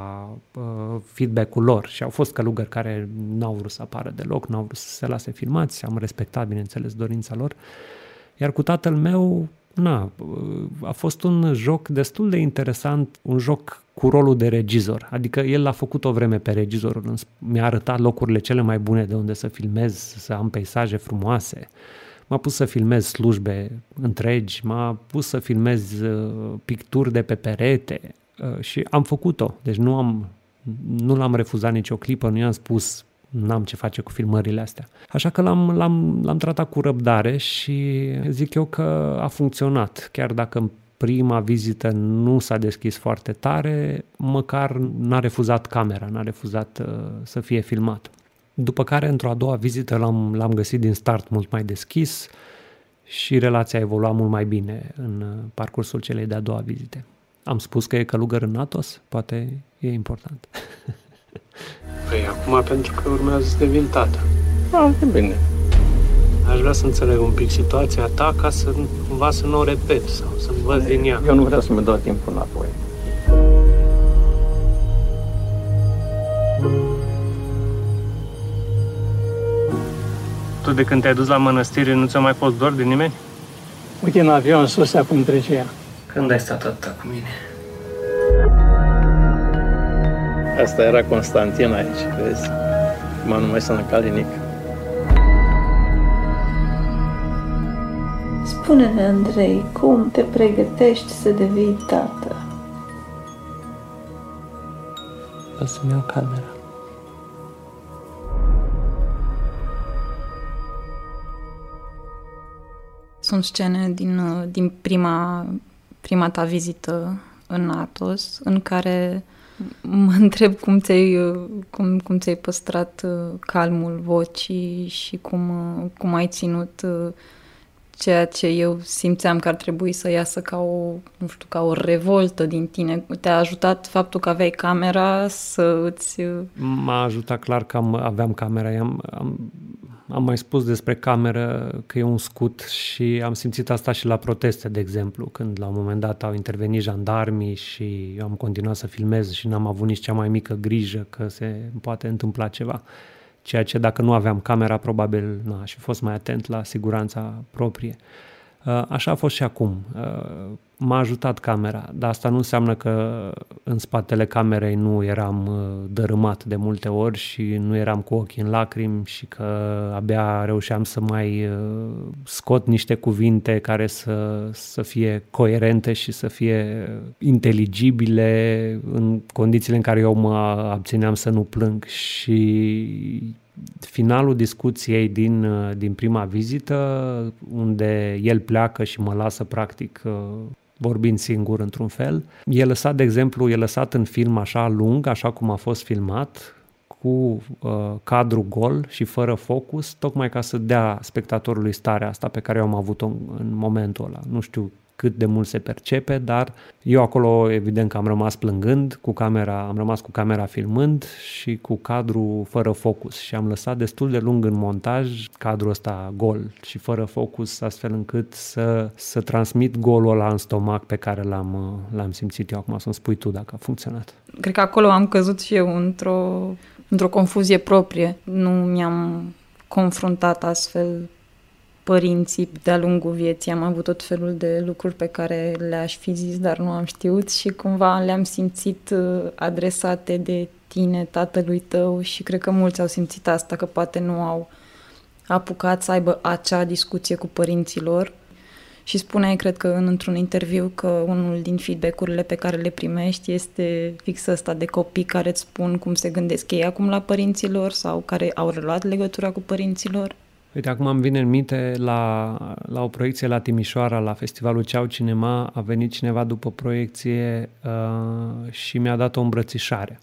uh, feedback-ul lor. Și au fost călugări care n-au vrut să apară deloc, n-au vrut să se lase filmați, am respectat, bineînțeles, dorința lor. Iar cu tatăl meu na, a fost un joc destul de interesant, un joc cu rolul de regizor. Adică el a făcut o vreme pe regizor, mi-a arătat locurile cele mai bune de unde să filmez, să am peisaje frumoase. M-a pus să filmez slujbe întregi, m-a pus să filmez uh, picturi de pe perete uh, și am făcut-o. Deci nu am nu l-am refuzat nicio clipă, nu i-am spus n-am ce face cu filmările astea. Așa că l-am, l-am, l-am tratat cu răbdare și zic eu că a funcționat. Chiar dacă în prima vizită nu s-a deschis foarte tare, măcar n-a refuzat camera, n-a refuzat uh, să fie filmat. După care, într-o a doua vizită, l-am, l-am găsit din start mult mai deschis și relația a evoluat mult mai bine în uh, parcursul celei de-a doua vizite. Am spus că e călugăr în Atos? Poate e important. *laughs* Păi acum pentru că urmează să devin tată. Foarte bine. Aș vrea să înțeleg un pic situația ta ca să cumva să nu o repet sau să văd din ea. Eu nu vreau să-mi dau timpul înapoi. Tu de când te-ai dus la mănăstire nu ți-a mai fost dor de nimeni? Uite, în avion sus acum trecea. Când ai stat atâta cu mine? Asta era Constantin aici, vezi? Mă numesc Ana Calinic. Spune-ne, Andrei, cum te pregătești să devii tată? O să-mi iau camera. Sunt scene din, din prima, prima ta vizită în Atos, în care mă *laughs* întreb cum ți-ai, cum, cum ți-ai păstrat uh, calmul vocii și cum, uh, cum ai ținut uh, ceea ce eu simțeam că ar trebui să iasă ca o, nu știu, ca o revoltă din tine. Te-a ajutat faptul că aveai camera să îți... M-a ajutat clar că am, aveam camera. Am, am, am mai spus despre cameră că e un scut și am simțit asta și la proteste, de exemplu, când la un moment dat au intervenit jandarmii și eu am continuat să filmez și n-am avut nici cea mai mică grijă că se poate întâmpla ceva ceea ce dacă nu aveam camera, probabil nu aș fi fost mai atent la siguranța proprie. Uh, așa a fost și acum. Uh, m-a ajutat camera, dar asta nu înseamnă că în spatele camerei nu eram uh, dărâmat de multe ori și nu eram cu ochii în lacrimi și că abia reușeam să mai scot niște cuvinte care să, să fie coerente și să fie inteligibile în condițiile în care eu mă abțineam să nu plâng și finalul discuției din, uh, din prima vizită, unde el pleacă și mă lasă practic uh, vorbind singur într-un fel. E lăsat, de exemplu, e lăsat în film așa lung, așa cum a fost filmat, cu uh, cadru gol și fără focus, tocmai ca să dea spectatorului starea asta pe care eu am avut-o în, în momentul ăla. Nu știu cât de mult se percepe, dar eu acolo evident că am rămas plângând cu camera, am rămas cu camera filmând și cu cadru fără focus și am lăsat destul de lung în montaj cadrul ăsta gol și fără focus astfel încât să, să transmit golul ăla în stomac pe care l-am, l-am simțit eu acum, să-mi spui tu dacă a funcționat. Cred că acolo am căzut și eu într-o, într-o confuzie proprie. Nu mi-am confruntat astfel părinții de-a lungul vieții. Am avut tot felul de lucruri pe care le-aș fi zis, dar nu am știut și cumva le-am simțit uh, adresate de tine, tatălui tău și cred că mulți au simțit asta, că poate nu au apucat să aibă acea discuție cu părinții lor. Și spuneai, cred că în, într-un interviu, că unul din feedback-urile pe care le primești este fix ăsta de copii care îți spun cum se gândesc ei acum la părinților sau care au reluat legătura cu părinților. Uite, acum îmi vine în minte la, la o proiecție la Timișoara, la festivalul Ceau Cinema, a venit cineva după proiecție uh, și mi-a dat o îmbrățișare.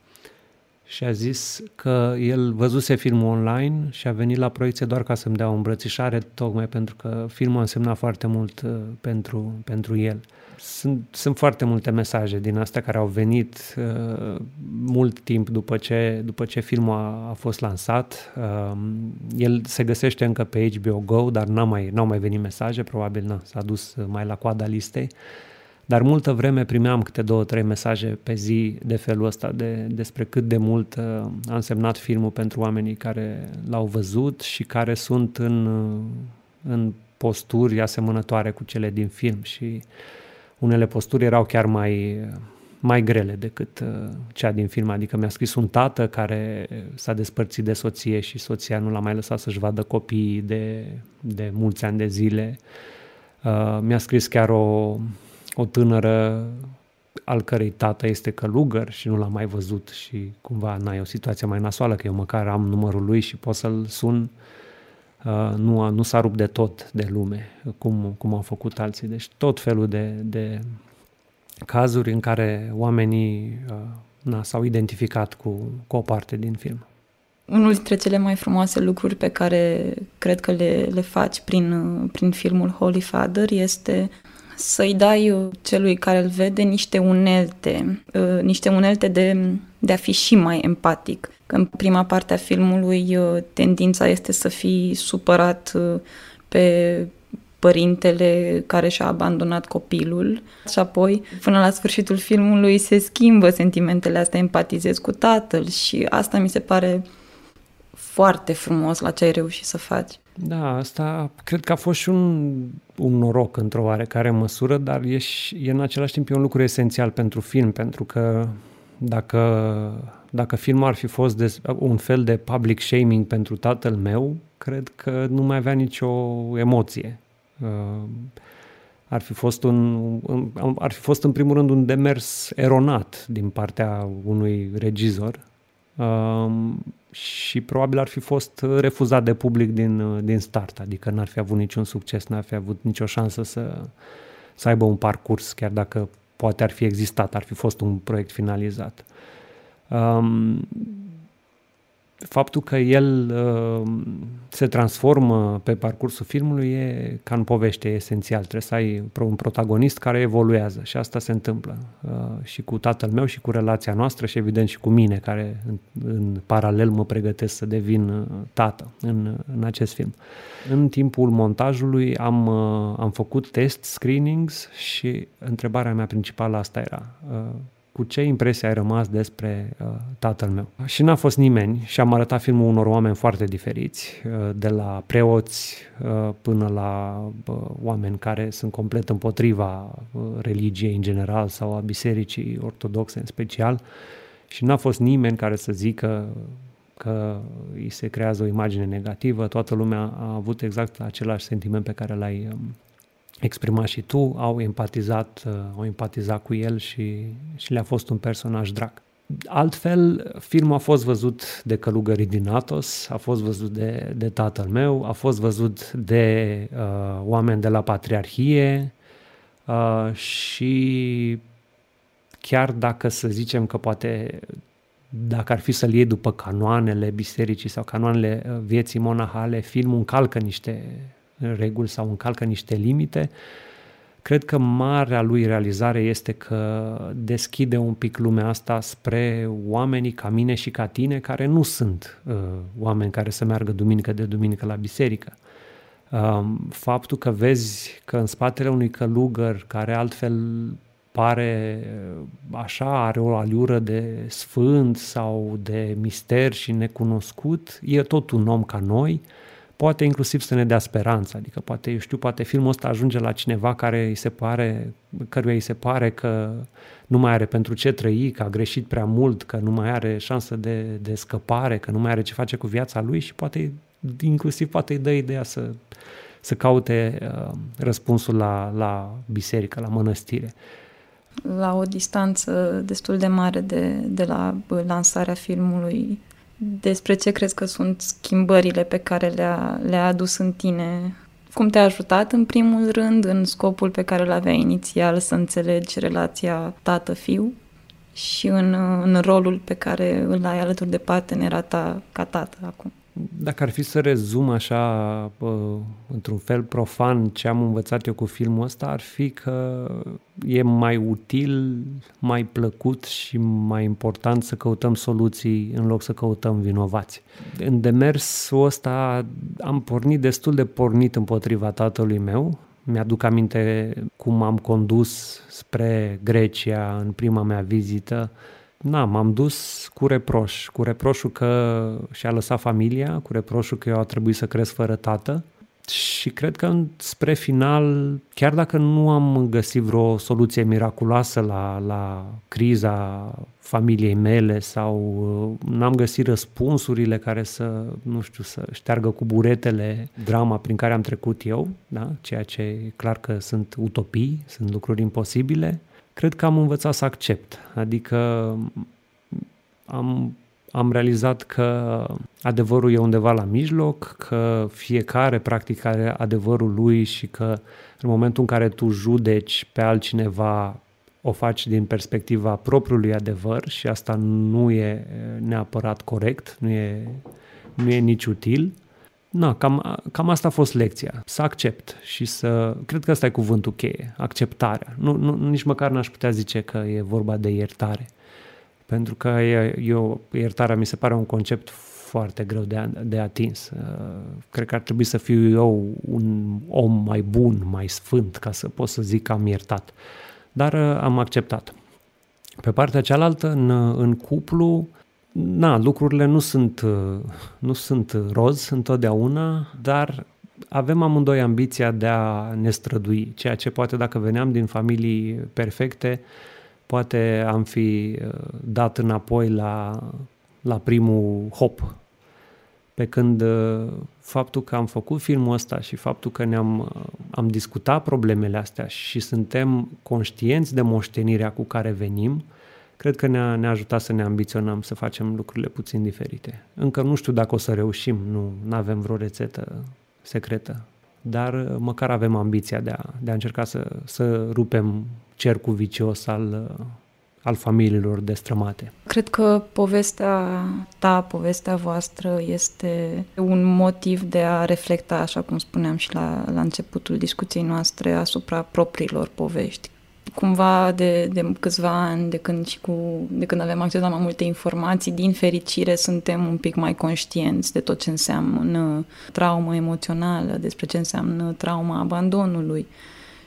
Și a zis că el văzuse filmul online și a venit la proiecție doar ca să-mi dea o îmbrățișare, tocmai pentru că filmul a însemnat foarte mult uh, pentru, pentru el. Uh, sunt, sunt foarte multe mesaje din astea care au venit uh, mult timp după ce, după ce filmul a, a fost lansat. Uh, el se găsește încă pe HBO Go, dar n-au mai, n-au mai venit mesaje, probabil n s-a dus mai la coada listei. Dar multă vreme primeam câte două, trei mesaje pe zi de felul ăsta de, despre cât de mult uh, a însemnat filmul pentru oamenii care l-au văzut și care sunt în, uh, în posturi asemănătoare cu cele din film și uh, unele posturi erau chiar mai, mai grele decât uh, cea din film. Adică mi-a scris un tată care s-a despărțit de soție și soția nu l-a mai lăsat să-și vadă copiii de, de mulți ani de zile. Uh, mi-a scris chiar o, o tânără al cărei tată este călugăr și nu l-a mai văzut și cumva n-ai o situație mai nasoală, că eu măcar am numărul lui și pot să-l sun uh, Uh, nu, a, nu s-a rupt de tot de lume, cum, cum au făcut alții. Deci tot felul de, de cazuri în care oamenii uh, na, s-au identificat cu, cu o parte din film. Unul dintre cele mai frumoase lucruri pe care cred că le, le faci prin, prin filmul Holy Father este să-i dai celui care îl vede niște unelte, uh, niște unelte de, de a fi și mai empatic. Că în prima parte a filmului uh, tendința este să fii supărat uh, pe părintele care și-a abandonat copilul și apoi până la sfârșitul filmului se schimbă sentimentele astea, empatizezi cu tatăl și asta mi se pare foarte frumos la ce ai reușit să faci. Da, asta cred că a fost și un, un noroc într-o oarecare măsură, dar e, și, e în același timp e un lucru esențial pentru film, pentru că dacă dacă filmul ar fi fost de, un fel de public shaming pentru tatăl meu, cred că nu mai avea nicio emoție. Uh, ar fi fost un, ar fi fost în primul rând un demers eronat din partea unui regizor uh, și probabil ar fi fost refuzat de public din, din start, adică n-ar fi avut niciun succes, n-ar fi avut nicio șansă să, să aibă un parcurs, chiar dacă poate ar fi existat, ar fi fost un proiect finalizat. Um, faptul că el uh, se transformă pe parcursul filmului e ca în povește, e esențial. Trebuie să ai un protagonist care evoluează și asta se întâmplă uh, și cu tatăl meu și cu relația noastră și evident și cu mine care în, în paralel mă pregătesc să devin uh, tată în, în acest film. În timpul montajului am, uh, am făcut test, screenings și întrebarea mea principală asta era uh, cu ce impresie ai rămas despre uh, tatăl meu. Și n-a fost nimeni și am arătat filmul unor oameni foarte diferiți, uh, de la preoți uh, până la uh, oameni care sunt complet împotriva uh, religiei în general sau a bisericii ortodoxe în special. Și n-a fost nimeni care să zică că îi se creează o imagine negativă, toată lumea a avut exact același sentiment pe care l-ai um, exprimat și tu, au empatizat, uh, au empatizat cu el și, și le-a fost un personaj drag. Altfel, filmul a fost văzut de călugării din Atos, a fost văzut de, de tatăl meu, a fost văzut de uh, oameni de la Patriarhie uh, și chiar dacă să zicem că poate dacă ar fi să-l iei după canoanele bisericii sau canoanele uh, vieții monahale, filmul încalcă niște reguli sau încalcă niște limite. Cred că marea lui realizare este că deschide un pic lumea asta spre oamenii ca mine și ca tine, care nu sunt uh, oameni care să meargă duminică de duminică la biserică. Um, faptul că vezi că în spatele unui călugăr care altfel pare uh, așa, are o aliură de sfânt sau de mister și necunoscut, e tot un om ca noi, uh, poate inclusiv să ne dea speranță, adică poate, eu știu, poate filmul ăsta ajunge la cineva care îi se pare, căruia îi se pare că nu mai are pentru ce trăi, că a greșit prea mult, că nu mai are șansă de, de scăpare, că nu mai are ce face cu viața lui și poate inclusiv poate îi dă ideea să, să caute uh, răspunsul la, la biserică, la mănăstire. La o distanță destul de mare de, de la lansarea filmului, despre ce crezi că sunt schimbările pe care le-a, le-a adus în tine? Cum te-a ajutat, în primul rând, în scopul pe care îl avea inițial, să înțelegi relația tată-fiu și în, în rolul pe care îl ai alături de partenera ta ca tată acum? Dacă ar fi să rezum așa, într-un fel profan, ce am învățat eu cu filmul ăsta, ar fi că e mai util, mai plăcut și mai important să căutăm soluții în loc să căutăm vinovați. În demersul ăsta am pornit destul de pornit împotriva tatălui meu, mi-aduc aminte cum am condus spre Grecia în prima mea vizită na, m-am dus cu reproș, cu reproșul că și-a lăsat familia, cu reproșul că eu a trebuit să cresc fără tată. Și cred că spre final, chiar dacă nu am găsit vreo soluție miraculoasă la, la criza familiei mele sau uh, n-am găsit răspunsurile care să, nu știu, să șteargă cu buretele drama prin care am trecut eu, da? ceea ce e clar că sunt utopii, sunt lucruri imposibile, cred că am învățat să accept. Adică am, am realizat că adevărul e undeva la mijloc, că fiecare practic are adevărul lui și că în momentul în care tu judeci pe altcineva o faci din perspectiva propriului adevăr și asta nu e neapărat corect, nu e, nu e nici util, Na, cam, cam asta a fost lecția. Să accept și să... Cred că ăsta e cuvântul cheie, acceptarea. Nu, nu, nici măcar n-aș putea zice că e vorba de iertare. Pentru că eu, iertarea mi se pare un concept foarte greu de, de atins. Uh, cred că ar trebui să fiu eu un om mai bun, mai sfânt, ca să pot să zic că am iertat. Dar uh, am acceptat. Pe partea cealaltă, în, în cuplu, na, lucrurile nu sunt, nu sunt roz întotdeauna, dar avem amândoi ambiția de a ne strădui, ceea ce poate dacă veneam din familii perfecte, poate am fi uh, dat înapoi la, la primul hop. Pe când uh, faptul că am făcut filmul ăsta și faptul că ne-am uh, am discutat problemele astea și suntem conștienți de moștenirea cu care venim, cred că ne-a, ne-a ajutat să ne ambiționăm, să facem lucrurile puțin diferite. Încă nu știu dacă o să reușim, nu avem vreo rețetă secretă, dar uh, măcar avem ambiția de a, de a încerca să, să rupem cercul vicios al, uh, al familiilor destrămate. Cred că povestea ta, povestea voastră este un motiv de a reflecta, așa cum spuneam și la, la începutul discuției noastre, asupra propriilor povești. Cumva de, de câțiva ani, de când, și cu, de când avem acces la mai multe informații, din fericire suntem un pic mai conștienți de tot ce înseamnă traumă emoțională, despre ce înseamnă trauma abandonului.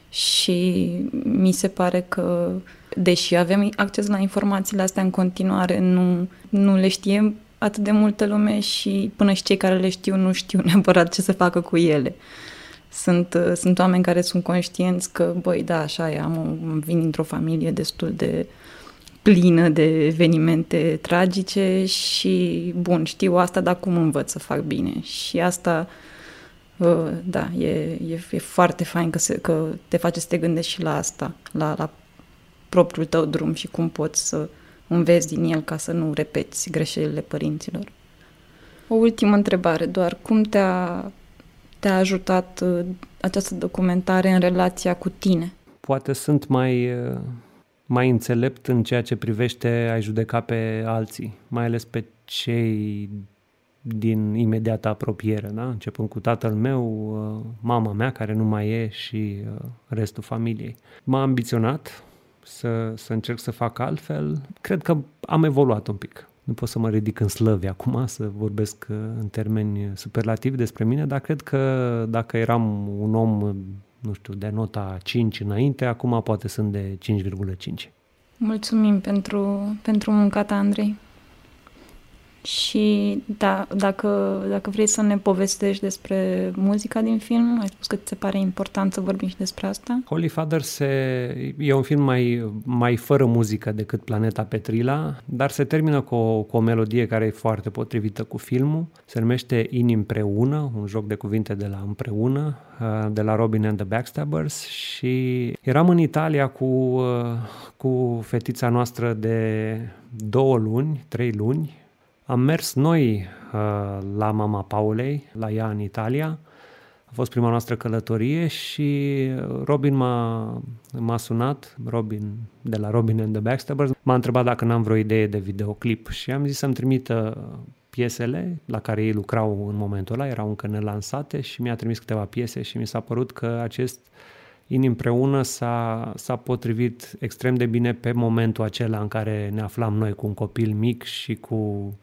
Și mi se pare că deși avem acces la informațiile astea în continuare, nu, nu le știe atât de multă lume și până și cei care le știu nu știu *laughs* neapărat ce să facă cu ele. Sunt, sunt oameni care sunt conștienți că, băi, da, așa e, am, vin dintr-o familie destul de plină de evenimente tragice și, bun, știu asta, dar cum învăț să fac bine? Și asta, uh, da, e, e, e foarte fain că, se, că te face să te gândești și la asta, la, la propriul tău drum și cum poți să înveți din el ca să nu repeți greșelile părinților. O ultimă întrebare, doar cum te-a, te-a ajutat uh, această documentare în relația cu tine? Poate sunt mai, uh, mai înțelept în ceea ce privește a judeca pe alții, mai ales pe cei din imediată apropiere, da? începând cu tatăl meu, uh, mama mea care nu mai e și restul familiei. M-a ambiționat, să, să încerc să fac altfel. Cred că am evoluat un pic. Nu pot să mă ridic în slăvi acum, să vorbesc uh, în termeni superlativi despre mine, dar cred că dacă eram un om, nu știu, de nota 5 înainte, acum poate sunt de 5,5. Mulțumim pentru, pentru munca ta, Andrei. Și da, dacă, dacă vrei să ne povestești despre muzica din film, ai spus că ți se pare important să vorbim și despre asta. Holy Father se, e un film mai, mai fără muzică decât Planeta Petrila, dar se termină cu o, cu o melodie care e foarte potrivită cu filmul. Se numește In împreună, un joc de cuvinte de la împreună, uh, de la Robin and the Backstabbers și eram în Italia cu, uh, cu fetița noastră de două luni, trei luni, am mers noi uh, la mama Paulei, la ea în Italia. A fost prima noastră călătorie și Robin m-a, m-a sunat, Robin de la Robin and the Backstabbers, m-a întrebat dacă n-am vreo idee de videoclip și am zis să-mi trimită piesele la care ei lucrau în momentul ăla, erau încă nelansate și mi-a trimis câteva piese și mi s-a părut că acest in împreună s-a, s-a potrivit extrem de bine pe momentul acela în care ne aflam noi cu un copil mic și cu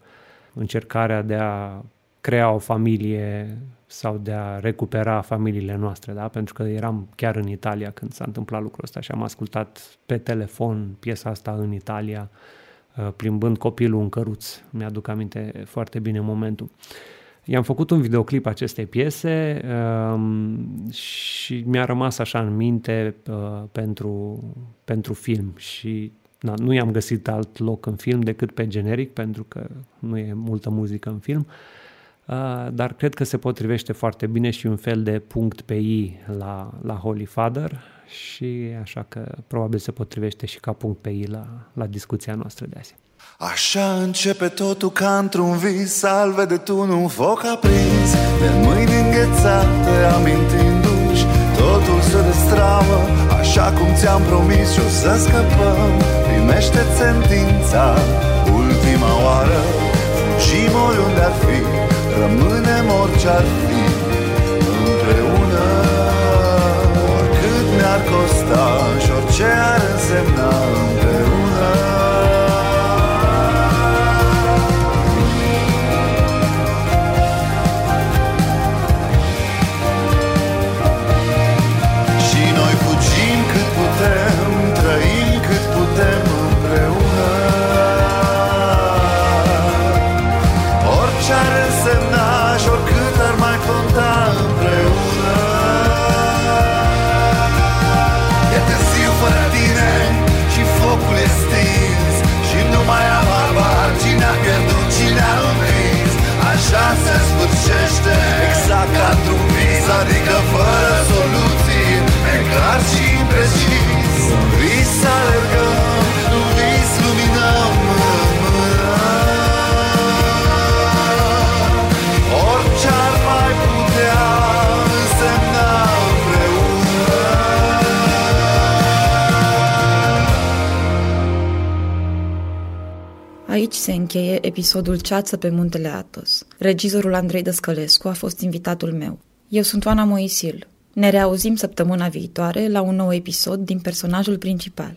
încercarea de a crea o familie sau de a recupera familiile noastre, da? pentru că eram chiar în Italia când s-a întâmplat lucrul ăsta și am ascultat pe telefon piesa asta în Italia, uh, plimbând copilul în căruț. Mi-aduc aminte foarte bine momentul. I-am făcut un videoclip acestei piese um, și mi-a rămas așa în minte uh, pentru, pentru film și na, nu i-am găsit alt loc în film decât pe generic, pentru că nu e multă muzică în film, uh, dar cred că se potrivește foarte bine și un fel de punct pe I la, la Holy Father și așa că probabil se potrivește și ca punct pe I la, la discuția noastră de azi. Așa începe totul ca într-un vis Salve de un foc aprins De mâini înghețate amintindu-și Totul se destramă Așa cum ți-am promis și o să scăpăm. Primește sentința Ultima oară. Fugim oriunde ar fi Rămânem orice ar fi. Împreună Oricât mi-ar costa Și orice ar însemna adică fără soluții Pe clar și imprecis Vis alergăm, nu vis luminăm Aici se încheie episodul Ceață pe muntele Atos. Regizorul Andrei Dăscălescu a fost invitatul meu. Eu sunt Oana Moisil. Ne reauzim săptămâna viitoare la un nou episod din personajul principal.